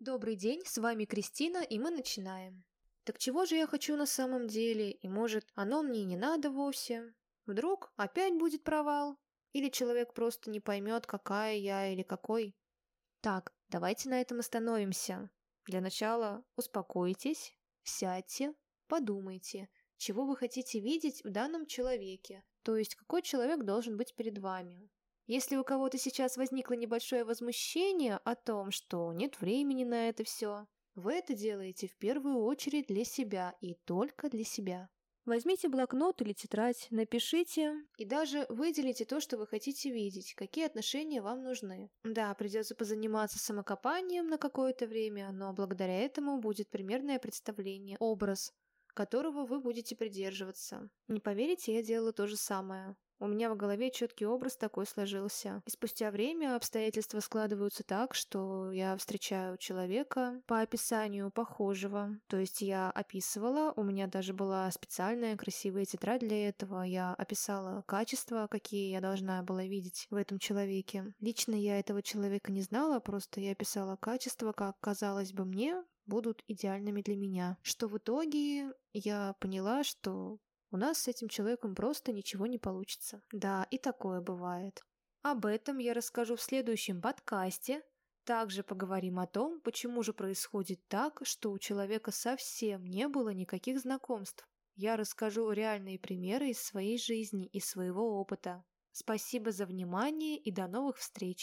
Добрый день, с вами Кристина, и мы начинаем. Так чего же я хочу на самом деле, и может, оно мне не надо вовсе? Вдруг опять будет провал? Или человек просто не поймет, какая я или какой? Так, давайте на этом остановимся. Для начала успокойтесь, сядьте, подумайте, чего вы хотите видеть в данном человеке, то есть какой человек должен быть перед вами. Если у кого-то сейчас возникло небольшое возмущение о том, что нет времени на это все, вы это делаете в первую очередь для себя и только для себя. Возьмите блокнот или тетрадь, напишите и даже выделите то, что вы хотите видеть, какие отношения вам нужны. Да, придется позаниматься самокопанием на какое-то время, но благодаря этому будет примерное представление, образ, которого вы будете придерживаться. Не поверите, я делала то же самое. У меня в голове четкий образ такой сложился. И спустя время обстоятельства складываются так, что я встречаю человека по описанию похожего. То есть я описывала, у меня даже была специальная красивая тетрадь для этого. Я описала качества, какие я должна была видеть в этом человеке. Лично я этого человека не знала, просто я описала качества, как казалось бы мне, будут идеальными для меня. Что в итоге я поняла, что у нас с этим человеком просто ничего не получится. Да, и такое бывает. Об этом я расскажу в следующем подкасте. Также поговорим о том, почему же происходит так, что у человека совсем не было никаких знакомств. Я расскажу реальные примеры из своей жизни и своего опыта. Спасибо за внимание и до новых встреч!